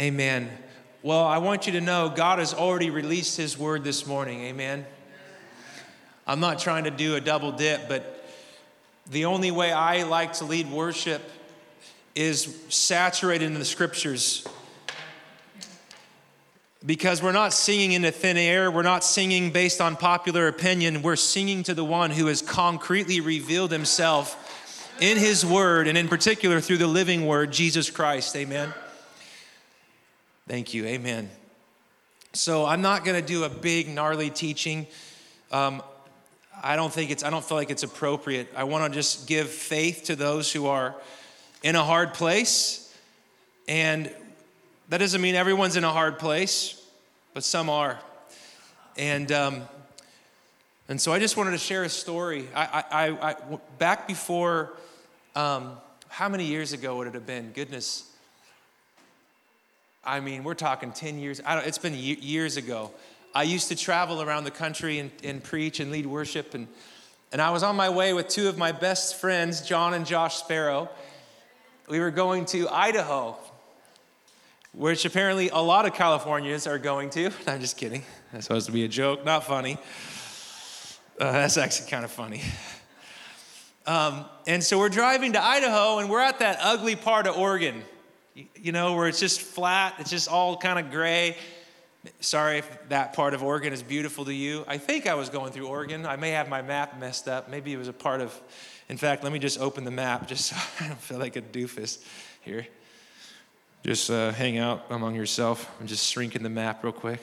Amen. Well, I want you to know God has already released His word this morning. Amen. I'm not trying to do a double dip, but the only way I like to lead worship is saturated in the scriptures. Because we're not singing into thin air, we're not singing based on popular opinion, we're singing to the one who has concretely revealed himself in his word, and in particular through the living word, Jesus Christ. Amen. Thank you. Amen. So I'm not going to do a big, gnarly teaching. Um, I don't think it's, I don't feel like it's appropriate. I want to just give faith to those who are in a hard place. And that doesn't mean everyone's in a hard place, but some are. And, um, and so I just wanted to share a story. I, I, I back before, um, how many years ago would it have been? Goodness, I mean, we're talking 10 years, it's been years ago. I used to travel around the country and, and preach and lead worship. And, and I was on my way with two of my best friends, John and Josh Sparrow. We were going to Idaho, which apparently a lot of Californians are going to. I'm just kidding. That's supposed to be a joke, not funny. Uh, that's actually kind of funny. Um, and so we're driving to Idaho, and we're at that ugly part of Oregon you know, where it's just flat, it's just all kind of gray. Sorry if that part of Oregon is beautiful to you. I think I was going through Oregon. I may have my map messed up. Maybe it was a part of, in fact, let me just open the map just so I don't feel like a doofus here. Just uh, hang out among yourself. I'm just shrinking the map real quick.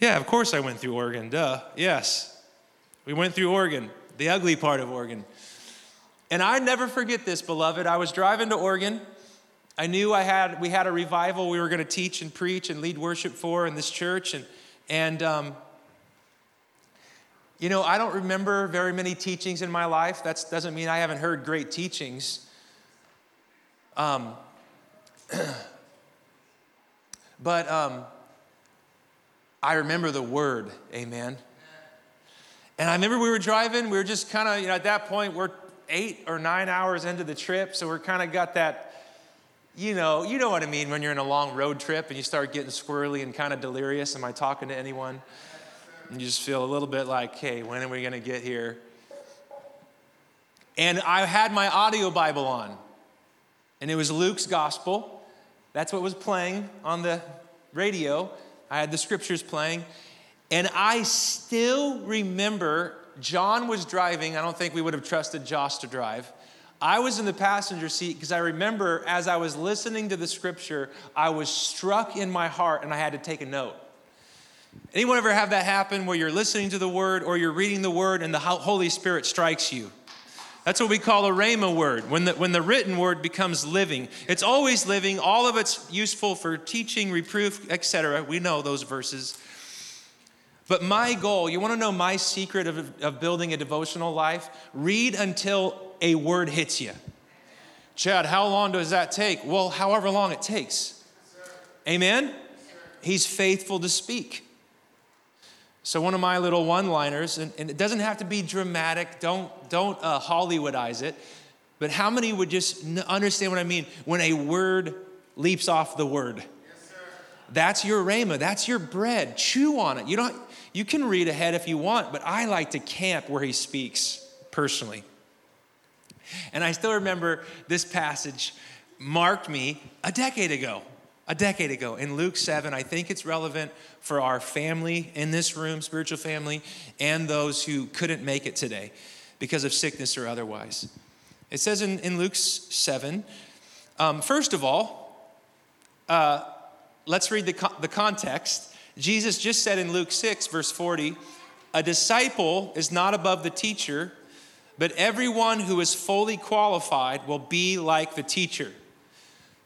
Yeah, of course I went through Oregon. Duh. Yes. We went through Oregon, the ugly part of Oregon. And I never forget this, beloved. I was driving to Oregon I knew I had we had a revival we were going to teach and preach and lead worship for in this church, and and um, you know I don't remember very many teachings in my life. That doesn't mean I haven't heard great teachings. Um, but um, I remember the word, Amen. And I remember we were driving. We were just kind of you know at that point we're eight or nine hours into the trip, so we're kind of got that you know, you know what I mean when you're in a long road trip and you start getting squirrely and kind of delirious. Am I talking to anyone? And you just feel a little bit like, hey, when are we going to get here? And I had my audio Bible on, and it was Luke's gospel. That's what was playing on the radio. I had the scriptures playing. And I still remember John was driving. I don't think we would have trusted Josh to drive. I was in the passenger seat because I remember as I was listening to the scripture, I was struck in my heart and I had to take a note. Anyone ever have that happen where you're listening to the word or you're reading the word and the Holy Spirit strikes you? That's what we call a rhema word. When the, when the written word becomes living, it's always living. All of it's useful for teaching, reproof, etc. We know those verses. But my goal, you want to know my secret of, of building a devotional life? Read until a word hits you. Chad, how long does that take? Well, however long it takes. Amen? He's faithful to speak. So, one of my little one liners, and, it doesn't have to be dramatic, don't, don't uh, Hollywoodize it, but how many would just understand what I mean when a word leaps off the word? That's your rhema, that's your bread. Chew on it. You, don't, you can read ahead if you want, but I like to camp where he speaks personally. And I still remember this passage marked me a decade ago. A decade ago in Luke 7, I think it's relevant for our family in this room, spiritual family, and those who couldn't make it today because of sickness or otherwise. It says in, in Luke 7, um, first of all, uh, let's read the, the context. Jesus just said in Luke 6, verse 40, a disciple is not above the teacher but everyone who is fully qualified will be like the teacher.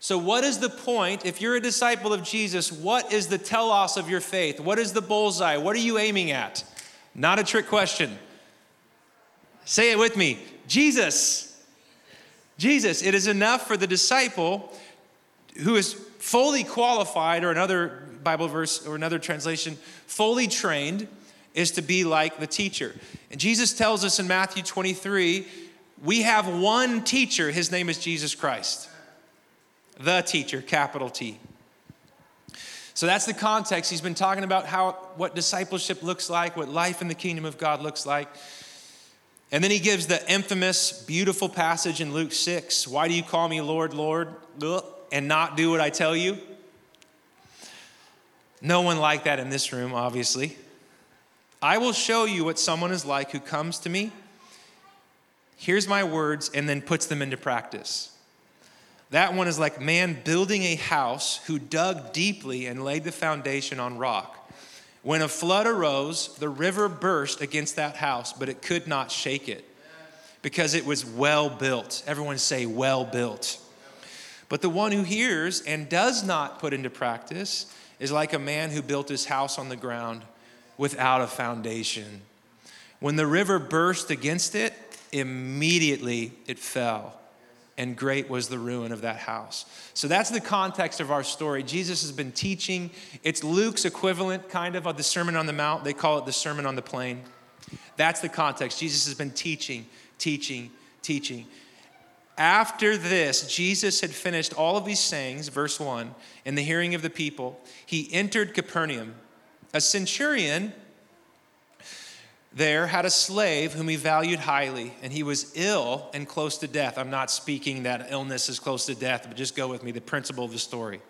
So, what is the point? If you're a disciple of Jesus, what is the telos of your faith? What is the bullseye? What are you aiming at? Not a trick question. Say it with me Jesus. Jesus. It is enough for the disciple who is fully qualified, or another Bible verse or another translation, fully trained is to be like the teacher. And Jesus tells us in Matthew 23 we have one teacher, his name is Jesus Christ. the teacher, capital T. So that's the context. He's been talking about how what discipleship looks like, what life in the kingdom of God looks like. And then he gives the infamous, beautiful passage in Luke 6 Why do you call me Lord, Lord, and not do what I tell you? No one like that in this room, obviously. I will show you what someone is like who comes to me, hears my words, and then puts them into practice. That one is like man building a house who dug deeply and laid the foundation on rock. When a flood arose, the river burst against that house, but it could not shake it because it was well built. Everyone say, well built. But the one who hears and does not put into practice is like a man who built his house on the ground without a foundation. When the river burst against it, immediately it fell and great was the ruin of that house. So that's the context of our story. Jesus has been teaching. It's Luke's equivalent, kind of, of the Sermon on the Mount. They call it the Sermon on the Plain. That's the context. Jesus has been teaching, teaching, teaching. After this, Jesus had finished all of these sayings, verse 1, in the hearing of the people. He entered Capernaum. A centurion there had a slave whom he valued highly, and he was ill and close to death. I'm not speaking that illness is close to death, but just go with me, the principle of the story.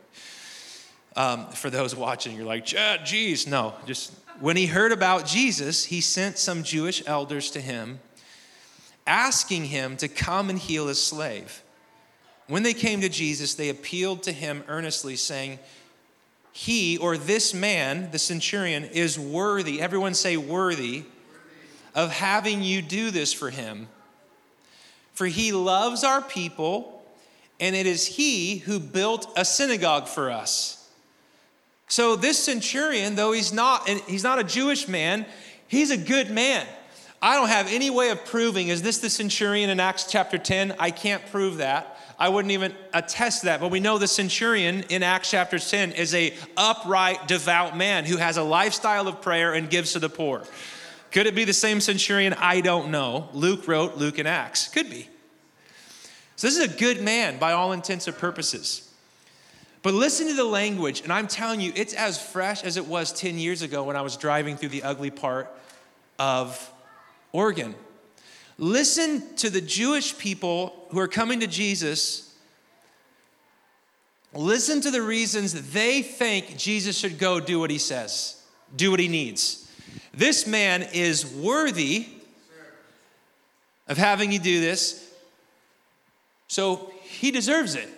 Um, for those watching, you're like, geez, no. Just when he heard about Jesus, he sent some Jewish elders to him, asking him to come and heal his slave. When they came to Jesus, they appealed to him earnestly, saying, He or this man, the centurion, is worthy. Everyone say, worthy of having you do this for him. For he loves our people, and it is he who built a synagogue for us. So this centurion, though he's not, he's not a Jewish man, he's a good man. I don't have any way of proving, is this the centurion in Acts chapter 10? I can't prove that. I wouldn't even attest that, but we know the centurion in Acts chapter 10 is a upright, devout man who has a lifestyle of prayer and gives to the poor. Could it be the same centurion? I don't know. Luke wrote Luke and Acts. Could be. So this is a good man by all intents and purposes. But listen to the language, and I'm telling you, it's as fresh as it was 10 years ago when I was driving through the ugly part of Oregon. Listen to the Jewish people who are coming to Jesus. Listen to the reasons they think Jesus should go do what he says, do what he needs. This man is worthy of having you do this, so he deserves it.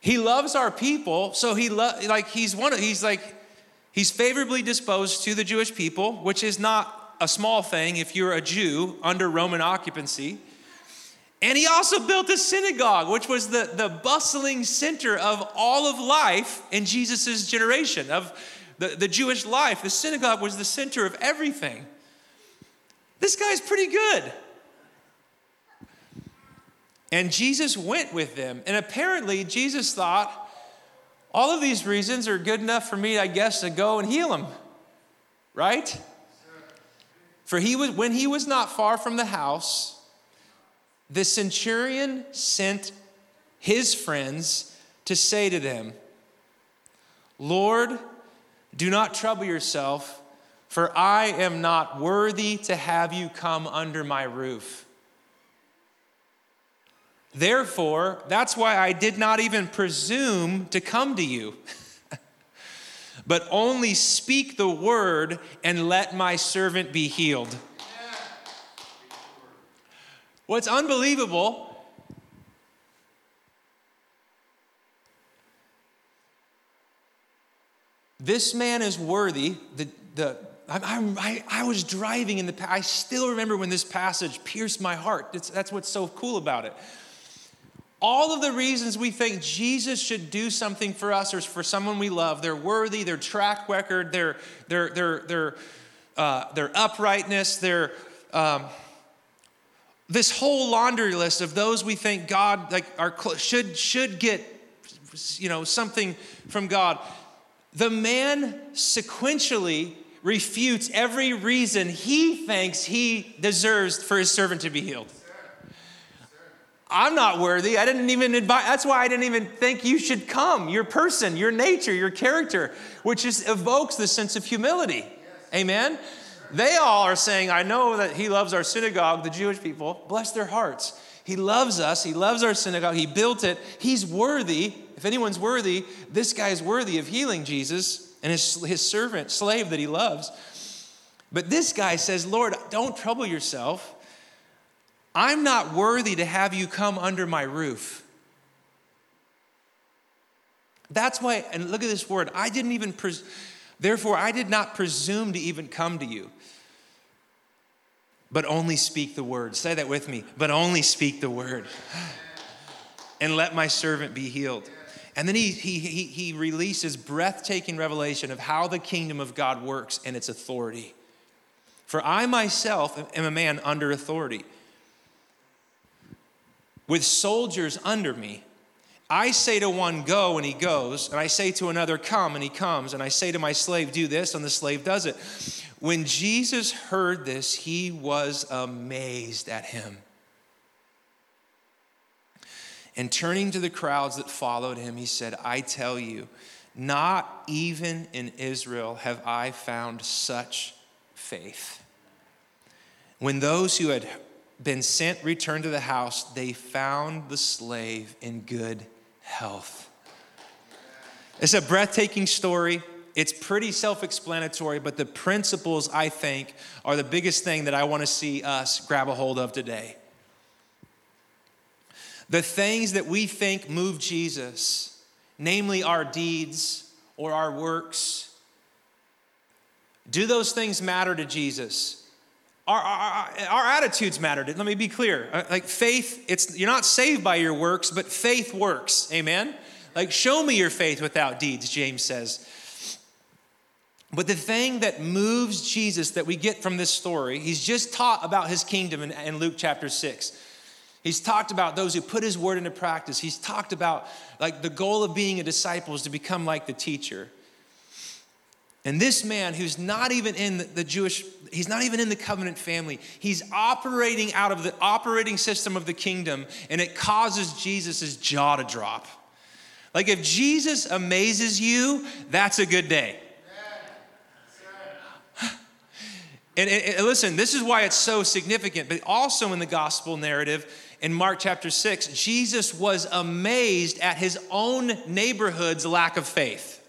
He loves our people, so he lo- like he's one of he's like he's favorably disposed to the Jewish people, which is not a small thing if you're a Jew under Roman occupancy. And he also built a synagogue, which was the, the bustling center of all of life in Jesus' generation, of the, the Jewish life, the synagogue was the center of everything. This guy's pretty good. And Jesus went with them. And apparently, Jesus thought, all of these reasons are good enough for me, I guess, to go and heal him. Right? For he was, when he was not far from the house, the centurion sent his friends to say to them, Lord, do not trouble yourself, for I am not worthy to have you come under my roof. Therefore, that's why I did not even presume to come to you. but only speak the word and let my servant be healed. What's unbelievable This man is worthy. The, the, I, I, I was driving in the, I still remember when this passage pierced my heart. It's, that's what's so cool about it. All of the reasons we think Jesus should do something for us or for someone we love, they're worthy, their track record, their, their, their, their, uh, their uprightness, their, um, this whole laundry list of those we think God like are should should get you know something from God the man sequentially refutes every reason he thinks he deserves for his servant to be healed. I'm not worthy. I didn't even invite, that's why I didn't even think you should come. Your person, your nature, your character, which just evokes the sense of humility. Amen? They all are saying, I know that he loves our synagogue, the Jewish people. Bless their hearts. He loves us. He loves our synagogue. He built it. He's worthy. If anyone's worthy, this guy is worthy of healing Jesus and his, his servant, slave that he loves. But this guy says, Lord, don't trouble yourself. I'm not worthy to have you come under my roof. That's why, and look at this word, I didn't even, pres- therefore, I did not presume to even come to you, but only speak the word. Say that with me, but only speak the word. And let my servant be healed. And then he, he, he, he releases breathtaking revelation of how the kingdom of God works and its authority. For I myself am a man under authority with soldiers under me. I say to one, Go, and he goes, and I say to another, Come, and he comes, and I say to my slave, Do this, and the slave does it. When Jesus heard this, he was amazed at him. And turning to the crowds that followed him, he said, I tell you, not even in Israel have I found such faith. When those who had been sent returned to the house, they found the slave in good health. It's a breathtaking story. It's pretty self explanatory, but the principles, I think, are the biggest thing that I want to see us grab a hold of today. The things that we think move Jesus, namely our deeds or our works, do those things matter to Jesus? Our, our, our, attitudes matter. Let me be clear. Uh, like faith, it's you're not saved by your works, but faith works. Amen. Like show me your faith without deeds, James says. But the thing that moves Jesus that we get from this story, he's just taught about his kingdom in, in Luke chapter 6. He's talked about those who put his word into practice. He's talked about like the goal of being a disciple is to become like the teacher. And this man who's not even in the Jewish, he's not even in the covenant family, he's operating out of the operating system of the kingdom, and it causes Jesus' jaw to drop. Like if Jesus amazes you, that's a good day. And, and, and, listen, this is why it's so significant, but also in the gospel narrative in Mark chapter 6, Jesus was amazed at his own neighborhood's lack of faith.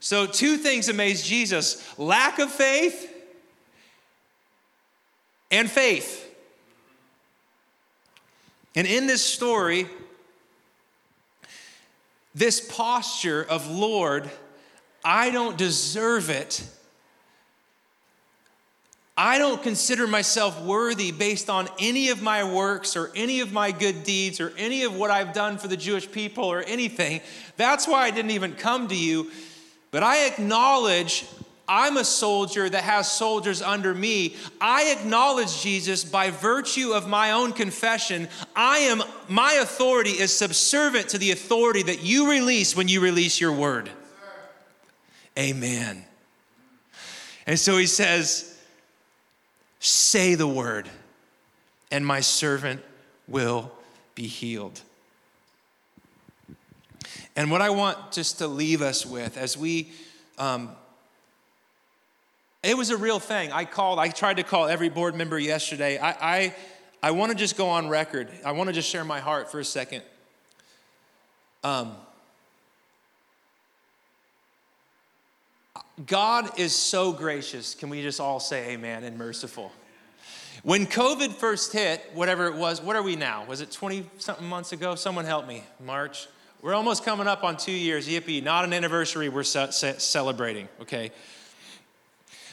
So, two things amazed Jesus lack of faith and faith. And in this story, this posture of, Lord, I don't deserve it. I don't consider myself worthy based on any of my works or any of my good deeds or any of what I've done for the Jewish people or anything. That's why I didn't even come to you. But I acknowledge I'm a soldier that has soldiers under me. I acknowledge Jesus by virtue of my own confession. I am my authority is subservient to the authority that you release when you release your word. Amen. And so he says, Say the word, and my servant will be healed. And what I want just to leave us with as we, um, it was a real thing. I called, I tried to call every board member yesterday. I, I, I want to just go on record. I want to just share my heart for a second. Um, God is so gracious. Can we just all say amen and merciful? When COVID first hit, whatever it was, what are we now? Was it 20 something months ago? Someone help me. March. We're almost coming up on two years. Yippee, not an anniversary we're ce- ce- celebrating, okay?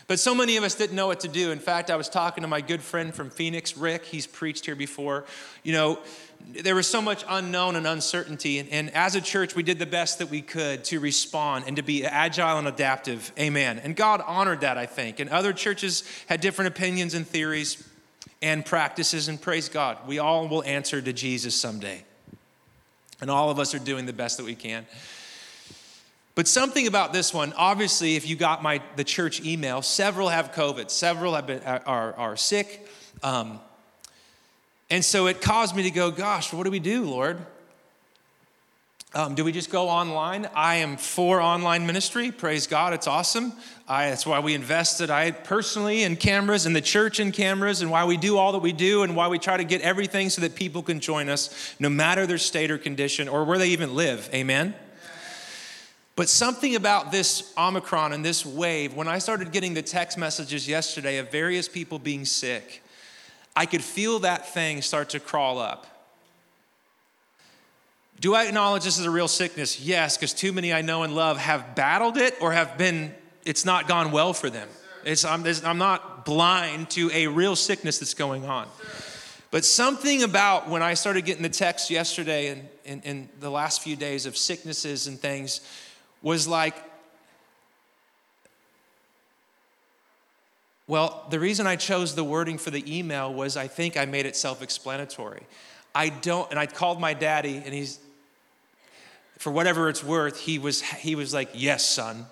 But so many of us didn't know what to do. In fact, I was talking to my good friend from Phoenix, Rick. He's preached here before. You know, there was so much unknown and uncertainty. And, and, as a church, we did the best that we could to respond and to be agile and adaptive. Amen. And God honored that, I think. And other churches had different opinions and theories and practices. And praise God, we all will answer to Jesus someday. And all of us are doing the best that we can. But something about this one, obviously, if you got my the church email, several have COVID, several have been are, are sick. Um, And so it caused me to go, gosh, what do we do, Lord? Um, do we just go online? I am for online ministry. Praise God, it's awesome. I, that's why we invested, I personally, in cameras, and the church in cameras, and why we do all that we do, and why we try to get everything so that people can join us, no matter their state or condition or where they even live. Amen? But something about this Omicron and this wave, when I started getting the text messages yesterday of various people being sick, I could feel that thing start to crawl up. Do I acknowledge this is a real sickness? Yes, because too many I know and love have battled it or have been, it's not gone well for them. It's, I'm, I'm not blind to a real sickness that's going on. But something about when I started getting the text yesterday and in the last few days of sicknesses and things was like, well, the reason I chose the wording for the email was I think I made it self explanatory. I don't, and I called my daddy, and he's, for whatever it's worth, he was, he was like, Yes, son.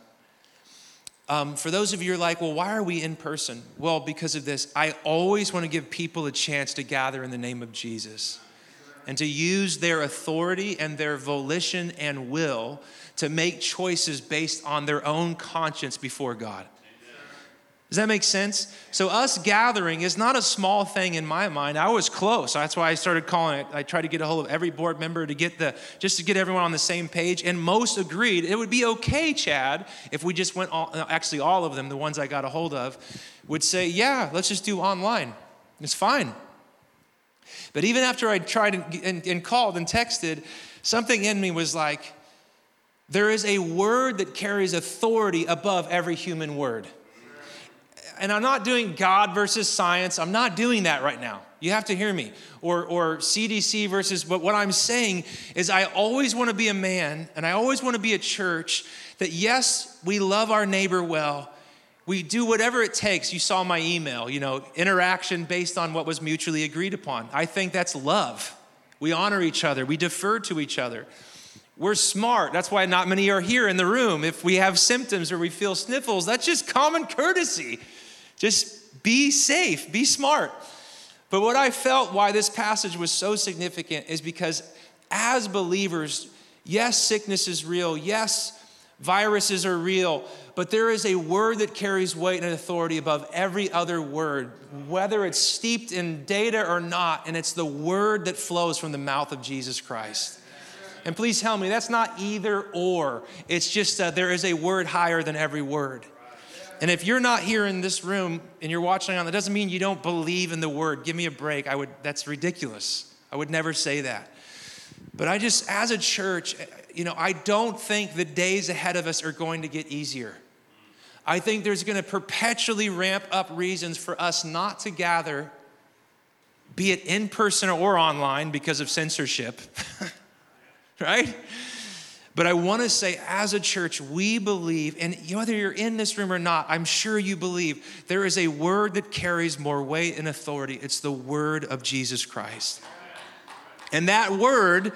Um, for those of you who are like, Well, why are we in person? Well, because of this. I always want to give people a chance to gather in the name of Jesus and to use their authority and their volition and will to make choices based on their own conscience before God. Does that make sense? So, us gathering is not a small thing in my mind. I was close. That's why I started calling it. I tried to get a hold of every board member to get the, just to get everyone on the same page. And most agreed it would be okay, Chad, if we just went, all, actually, all of them, the ones I got a hold of, would say, yeah, let's just do online. It's fine. But even after I tried and, and, and called and texted, something in me was like, there is a word that carries authority above every human word and I'm not doing God versus science. I'm not doing that right now. You have to hear me. Or, or CDC versus, but what I'm saying is, I always want to be a man and I always want to be a church that, yes, we love our neighbor well. We do whatever it takes. You saw my email, you know, interaction based on what was mutually agreed upon. I think that's love. We honor each other, we defer to each other. We're smart. That's why not many are here in the room. If we have symptoms or we feel sniffles, that's just common courtesy. Just be safe, be smart. But what I felt why this passage was so significant is because as believers, yes, sickness is real. Yes, viruses are real. But there is a word that carries weight and authority above every other word, whether it's steeped in data or not. And it's the word that flows from the mouth of Jesus Christ. And please tell me, that's not either or. It's just that there is a word higher than every word. And if you're not here in this room and you're watching on, that doesn't mean you don't believe in the word. Give me a break. I would that's ridiculous. I would never say that. But I just as a church, eh, you know, I don't think the days ahead of us are going to get easier. I think there's going to perpetually ramp up reasons for us not to gather be it in person or online because of censorship. right? But I want to say, as a church, we believe, and whether you're in this room or not, I'm sure you believe there is a word that carries more weight and authority. It's the word of Jesus Christ. And that word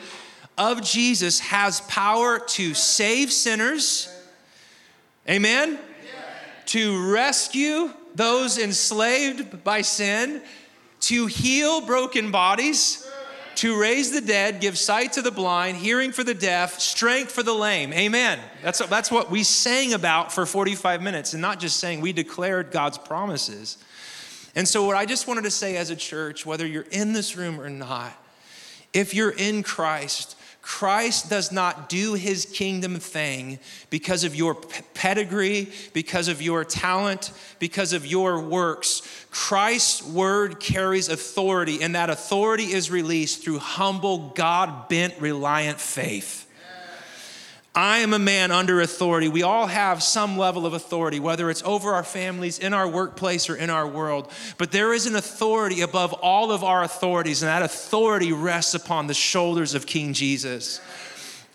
of Jesus has power to save sinners, amen, to rescue those enslaved by sin, to heal broken bodies to raise the dead, give sight to the blind, hearing for the deaf, strength for the lame. Amen. That's, that's what we sang about for 45 minutes, and not just saying, we declared God's promises. And so, what I just wanted to say as a church, whether you're in this room or not, if you're in Christ, Christ does not do his kingdom thing because of your pedigree, because of your talent, because of your works. Christ's word carries authority, and that authority is released through humble, God bent, reliant faith. I am a man under authority. We all have some level of authority, whether it's over our families, in our workplace, or in our world. But there is an authority above all of our authorities, and that authority rests upon the shoulders of King Jesus.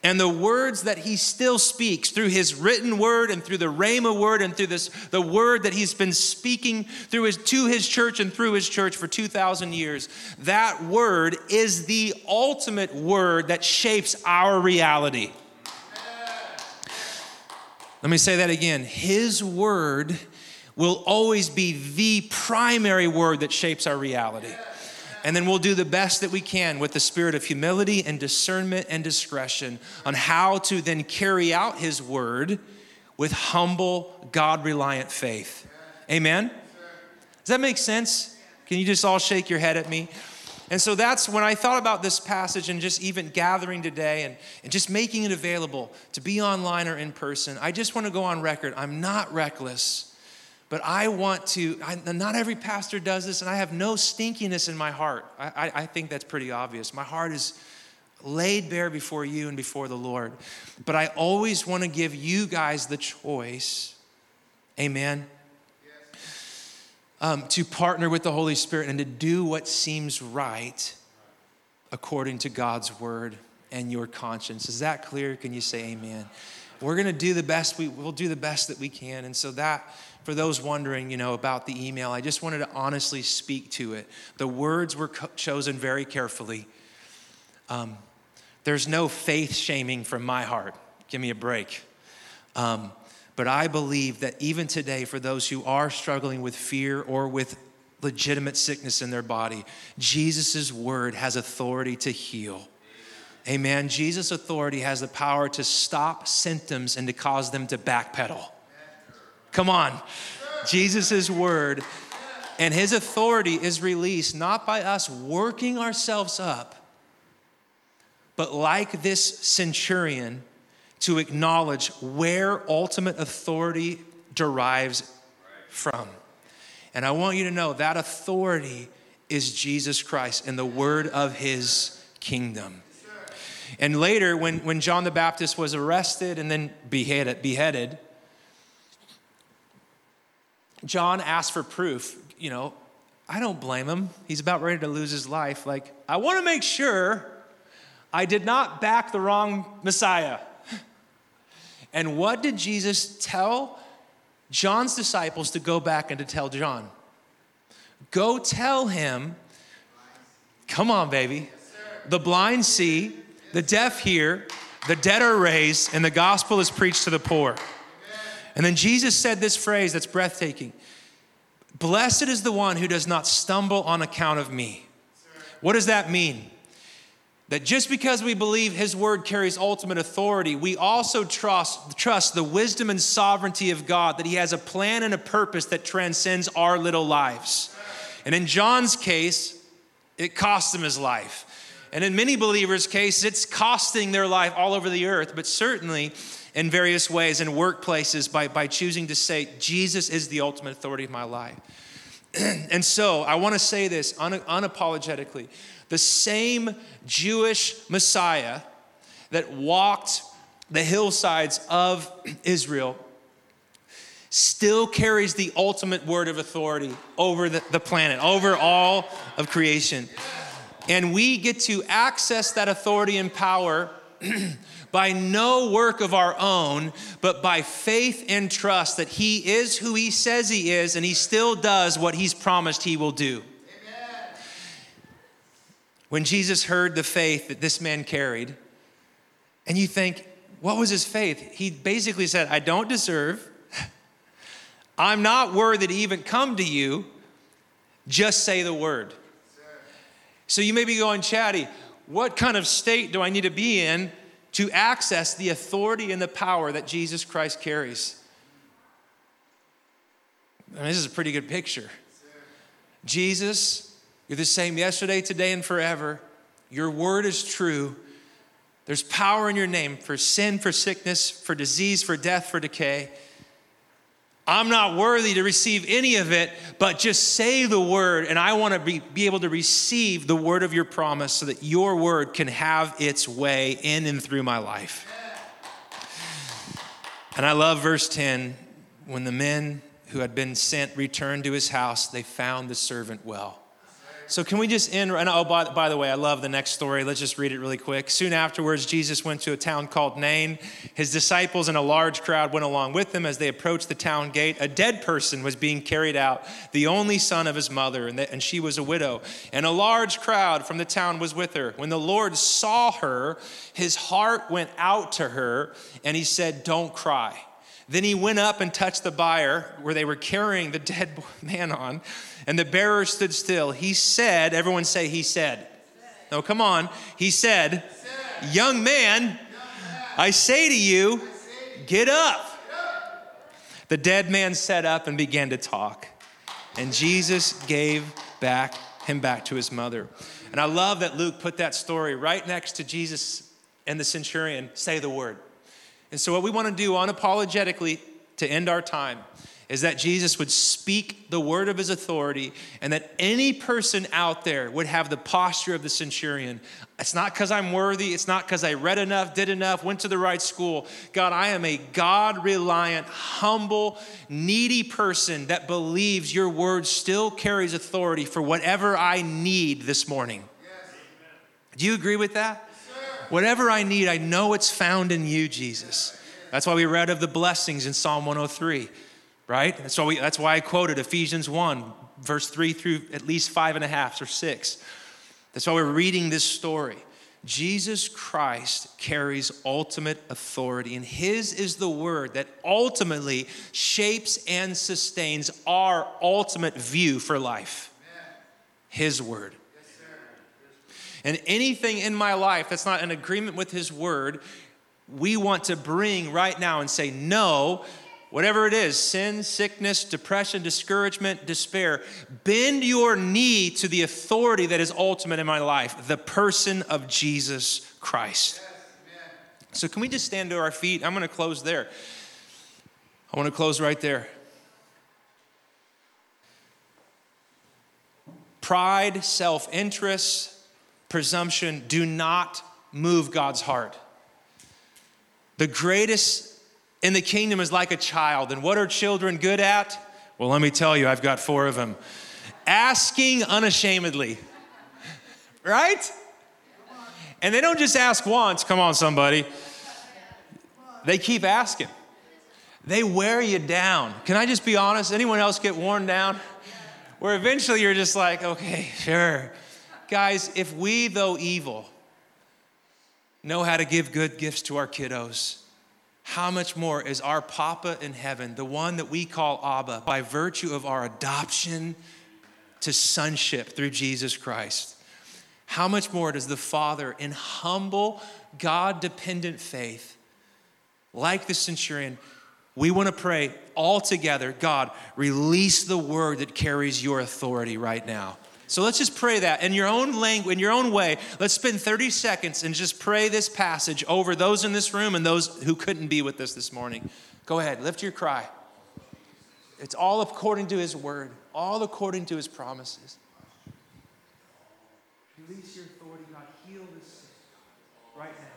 And the words that he still speaks through his written word and through the Rhema word and through this, the word that he's been speaking through his, to his church and through his church for 2,000 years, that word is the ultimate word that shapes our reality. Let me say that again. His word will always be the primary word that shapes our reality. And then we'll do the best that we can with the spirit of humility and discernment and discretion on how to then carry out his word with humble, God reliant faith. Amen? Does that make sense? Can you just all shake your head at me? And so that's when I thought about this passage and just even gathering today and, and just making it available to be online or in person. I just want to go on record. I'm not reckless but I want to, I, not every pastor does this, and I have no stinkiness in my heart. I, I, I think that's pretty obvious. My heart is laid bare before you and before the Lord. But I always want to give you guys the choice, amen, um, to partner with the Holy Spirit and to do what seems right according to God's word and your conscience. Is that clear? Can you say amen? We're going to do the best we will do the best that we can. And so that for those wondering, you know, about the email, I just wanted to honestly speak to it. The words were co- chosen very carefully. Um, there's no faith shaming from my heart. Give me a break. Um, but I believe that even today, for those who are struggling with fear or with legitimate sickness in their body, Jesus' word has authority to heal. Amen. Jesus' authority has the power to stop symptoms and to cause them to backpedal. Come on. Jesus' word and his authority is released not by us working ourselves up, but like this centurion, to acknowledge where ultimate authority derives from. And I want you to know that authority is Jesus Christ and the word of his kingdom. And later, when, when John the Baptist was arrested and then beheaded, beheaded John asked for proof. You know, I don't blame him. He's about ready to lose his life. Like, I want to make sure I did not back the wrong Messiah. And what did Jesus tell John's disciples to go back and to tell John? Go tell him, come on, baby. The blind see, the deaf hear, the dead are raised, and the gospel is preached to the poor. And then Jesus said this phrase that's breathtaking Blessed is the one who does not stumble on account of me. What does that mean? That just because we believe his word carries ultimate authority, we also trust, trust the wisdom and sovereignty of God, that he has a plan and a purpose that transcends our little lives. And in John's case, it cost him his life. And in many believers' case, it's costing their life all over the earth, but certainly in various ways in workplaces by, by choosing to say, Jesus is the ultimate authority of my life. and so I want to say this un- unapologetically. The same Jewish Messiah that walked the hillsides of Israel still carries the ultimate word of authority over the, the planet, over all of creation. And we get to access that authority and power by no work of our own, but by faith and trust that He is who He says He is and He still does what He's promised He will do. Amen. When Jesus heard the faith that this man carried, and you think, what was his faith? He basically said, I don't deserve, I'm not worthy to even come to you, just say the word. So you may be going, Chatty, what kind of state do I need to be in to access the authority and the power that Jesus Christ carries. This is a pretty good picture. Jesus, you're the same yesterday, today, and forever. Your word is true. There's power in your name for sin, for sickness, for disease, for death, for decay. I'm not worthy to receive any of it, but just say the word, and I want to be, be able to receive the word of your promise so that your word can have its way in and through my life. And I love verse 10 when the men who had been sent returned to his house, they found the servant well. So, can we just end? And oh, by, by, the way, I love the next story. Let's just read it really quick. Soon afterwards, Jesus went to a town called Nain. His disciples and a large crowd went along with him. As they approached the town gate, a dead person was being carried out, the only son of his mother, and, the, and she was a widow. And a large crowd from the town was with her. When the Lord saw her, his heart went out to her, and he said, Don't cry. Then he went up and touched the bier where they were carrying the dead man on, and the bearer stood still. He said, Everyone say, He said. No, come on. He said, Young man, I say to you, get up. The dead man sat up and began to talk. And Jesus gave back him back to his mother. And I love that Luke put that story right next to Jesus and the centurion say the word. And so, what we want to do unapologetically to end our time is that Jesus would speak the word of his authority and that any person out there would have the posture of the centurion. It's not because I'm worthy, it's not because I read enough, did enough, went to the right school. God, I am a God reliant, humble, needy person that believes your word still carries authority for whatever I need this morning. Do you agree with that? Whatever I need, I know it's found in you, Jesus. That's why we read of the blessings in Psalm 103 right? That's why, we, that's why I quoted Ephesians 1, verse 3 through at least five and a half or six. That's why we're reading this story. Jesus Christ carries ultimate authority, and His is the word that ultimately shapes and sustains our ultimate view for life. His word. And anything in my life that's not in agreement with His word, we want to bring right now and say, No, whatever it is sin, sickness, depression, discouragement, despair bend your knee to the authority that is ultimate in my life, the person of Jesus Christ. So, can we just stand to our feet? I'm going to close there. I want to close right there. Pride, self interest, presumption do not move God's heart. The greatest in the kingdom is like a child. And what are children good at? Well, let me tell you, I've got four of them. Asking unashamedly, right? And they don't just ask once, come on, somebody. They keep asking. They wear you down. Can I just be honest? Anyone else get worn down? Where eventually you're just like, okay, sure. Guys, if we, though evil, know how to give good gifts to our kiddos, how much more is our Papa in heaven, the one that we call Abba, by virtue of our adoption to sonship through Jesus Christ? How much more does the Father, in humble, God dependent faith, like the centurion, we want to pray all together God, release the word that carries your authority right now. So let's just pray that in your own language, in your own way. Let's spend 30 seconds and just pray this passage over those in this room and those who couldn't be with us this morning. Go ahead, lift your cry. It's all according to his word, all according to his promises. Release your authority, God. Heal this sick right now.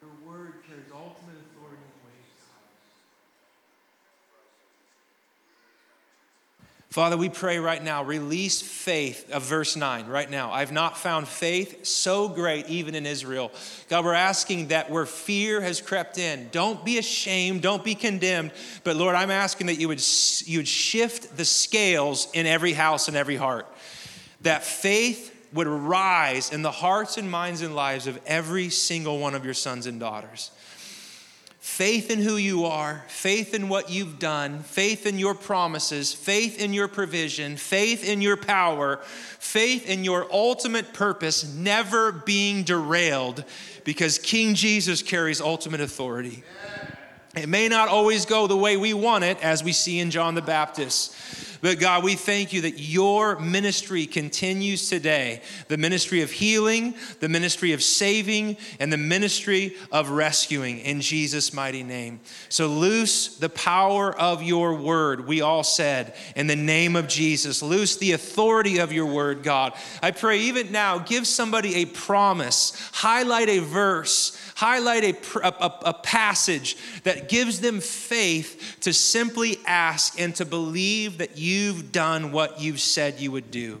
Your word carries ultimate authority. Father, we pray right now, release faith of verse 9 right now. I've not found faith so great even in Israel. God, we're asking that where fear has crept in, don't be ashamed, don't be condemned, but Lord, I'm asking that you would, you would shift the scales in every house and every heart. That faith would rise in the hearts and minds and lives of every single one of your sons and daughters faith in who you are, faith in what you've done, faith in your promises, faith in your provision, faith in your power, faith in your ultimate purpose never being derailed because King Jesus carries ultimate authority. It may not always go the way we want it, as we see in John the Baptist. But God, we thank you that your ministry continues today the ministry of healing, the ministry of saving, and the ministry of rescuing in Jesus' mighty name. So loose the power of your word, we all said, in the name of Jesus. Loose the authority of your word, God. I pray even now, give somebody a promise, highlight a verse highlight a, a, a, passage that gives them faith to simply ask and to believe that you've done what you've said you would do.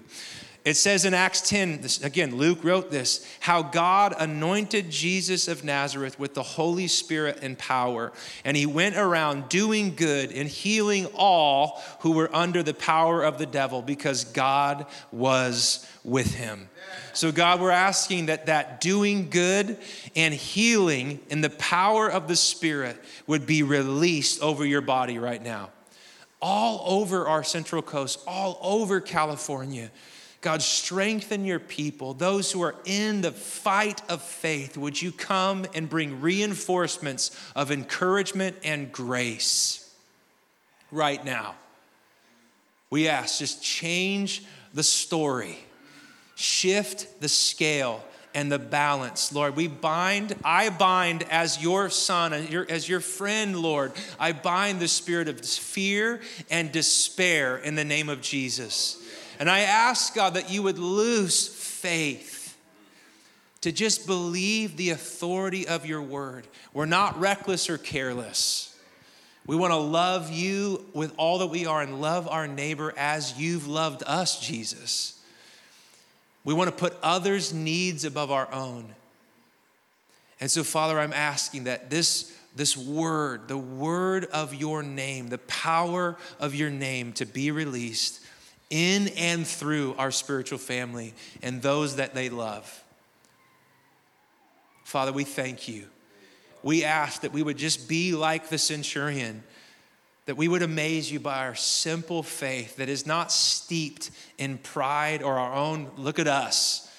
It says in Acts 10, this, again, Luke wrote this, how God anointed Jesus of Nazareth with the Holy Spirit and power. And he went around doing good and healing all who were under the power of the devil because God was with him. So, God, we're asking that that doing good and healing in the power of the Spirit would be released over your body right now. All over our Central Coast, all over California. God, strengthen your people, those who are in the fight of faith. Would you come and bring reinforcements of encouragement and grace right now? We ask, just change the story, shift the scale and the balance, Lord. We bind, I bind as your son, as your friend, Lord, I bind the spirit of fear and despair in the name of Jesus. And I ask, God, that you would lose faith to just believe the authority of your word. We're not reckless or careless. We want to love you with all that we are and love our neighbor as you've loved us, Jesus. We want to put others' needs above our own. And so, Father, I'm asking that this, this word, the word of your name, the power of your name to be released in and through our spiritual family and those that they love. Father, we thank you. We ask that we would just be like the centurion, that we would amaze you by our simple faith that is not steeped in pride or our own, look at us,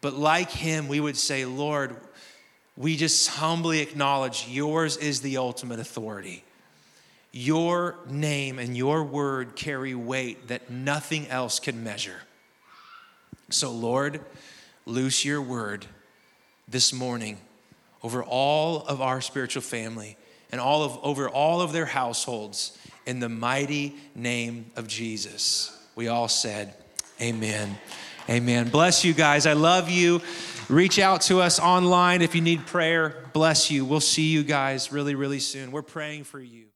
but like him, we would say, Lord, we just humbly acknowledge yours is the ultimate authority. Your name and your word carry weight that nothing else can measure. So, Lord, loose your word this morning over all of our spiritual family and all of, over all of their households in the mighty name of Jesus. We all said, Amen. Amen. Bless you guys. I love you. Reach out to us online if you need prayer. Bless you. We'll see you guys really, really soon. We're praying for you.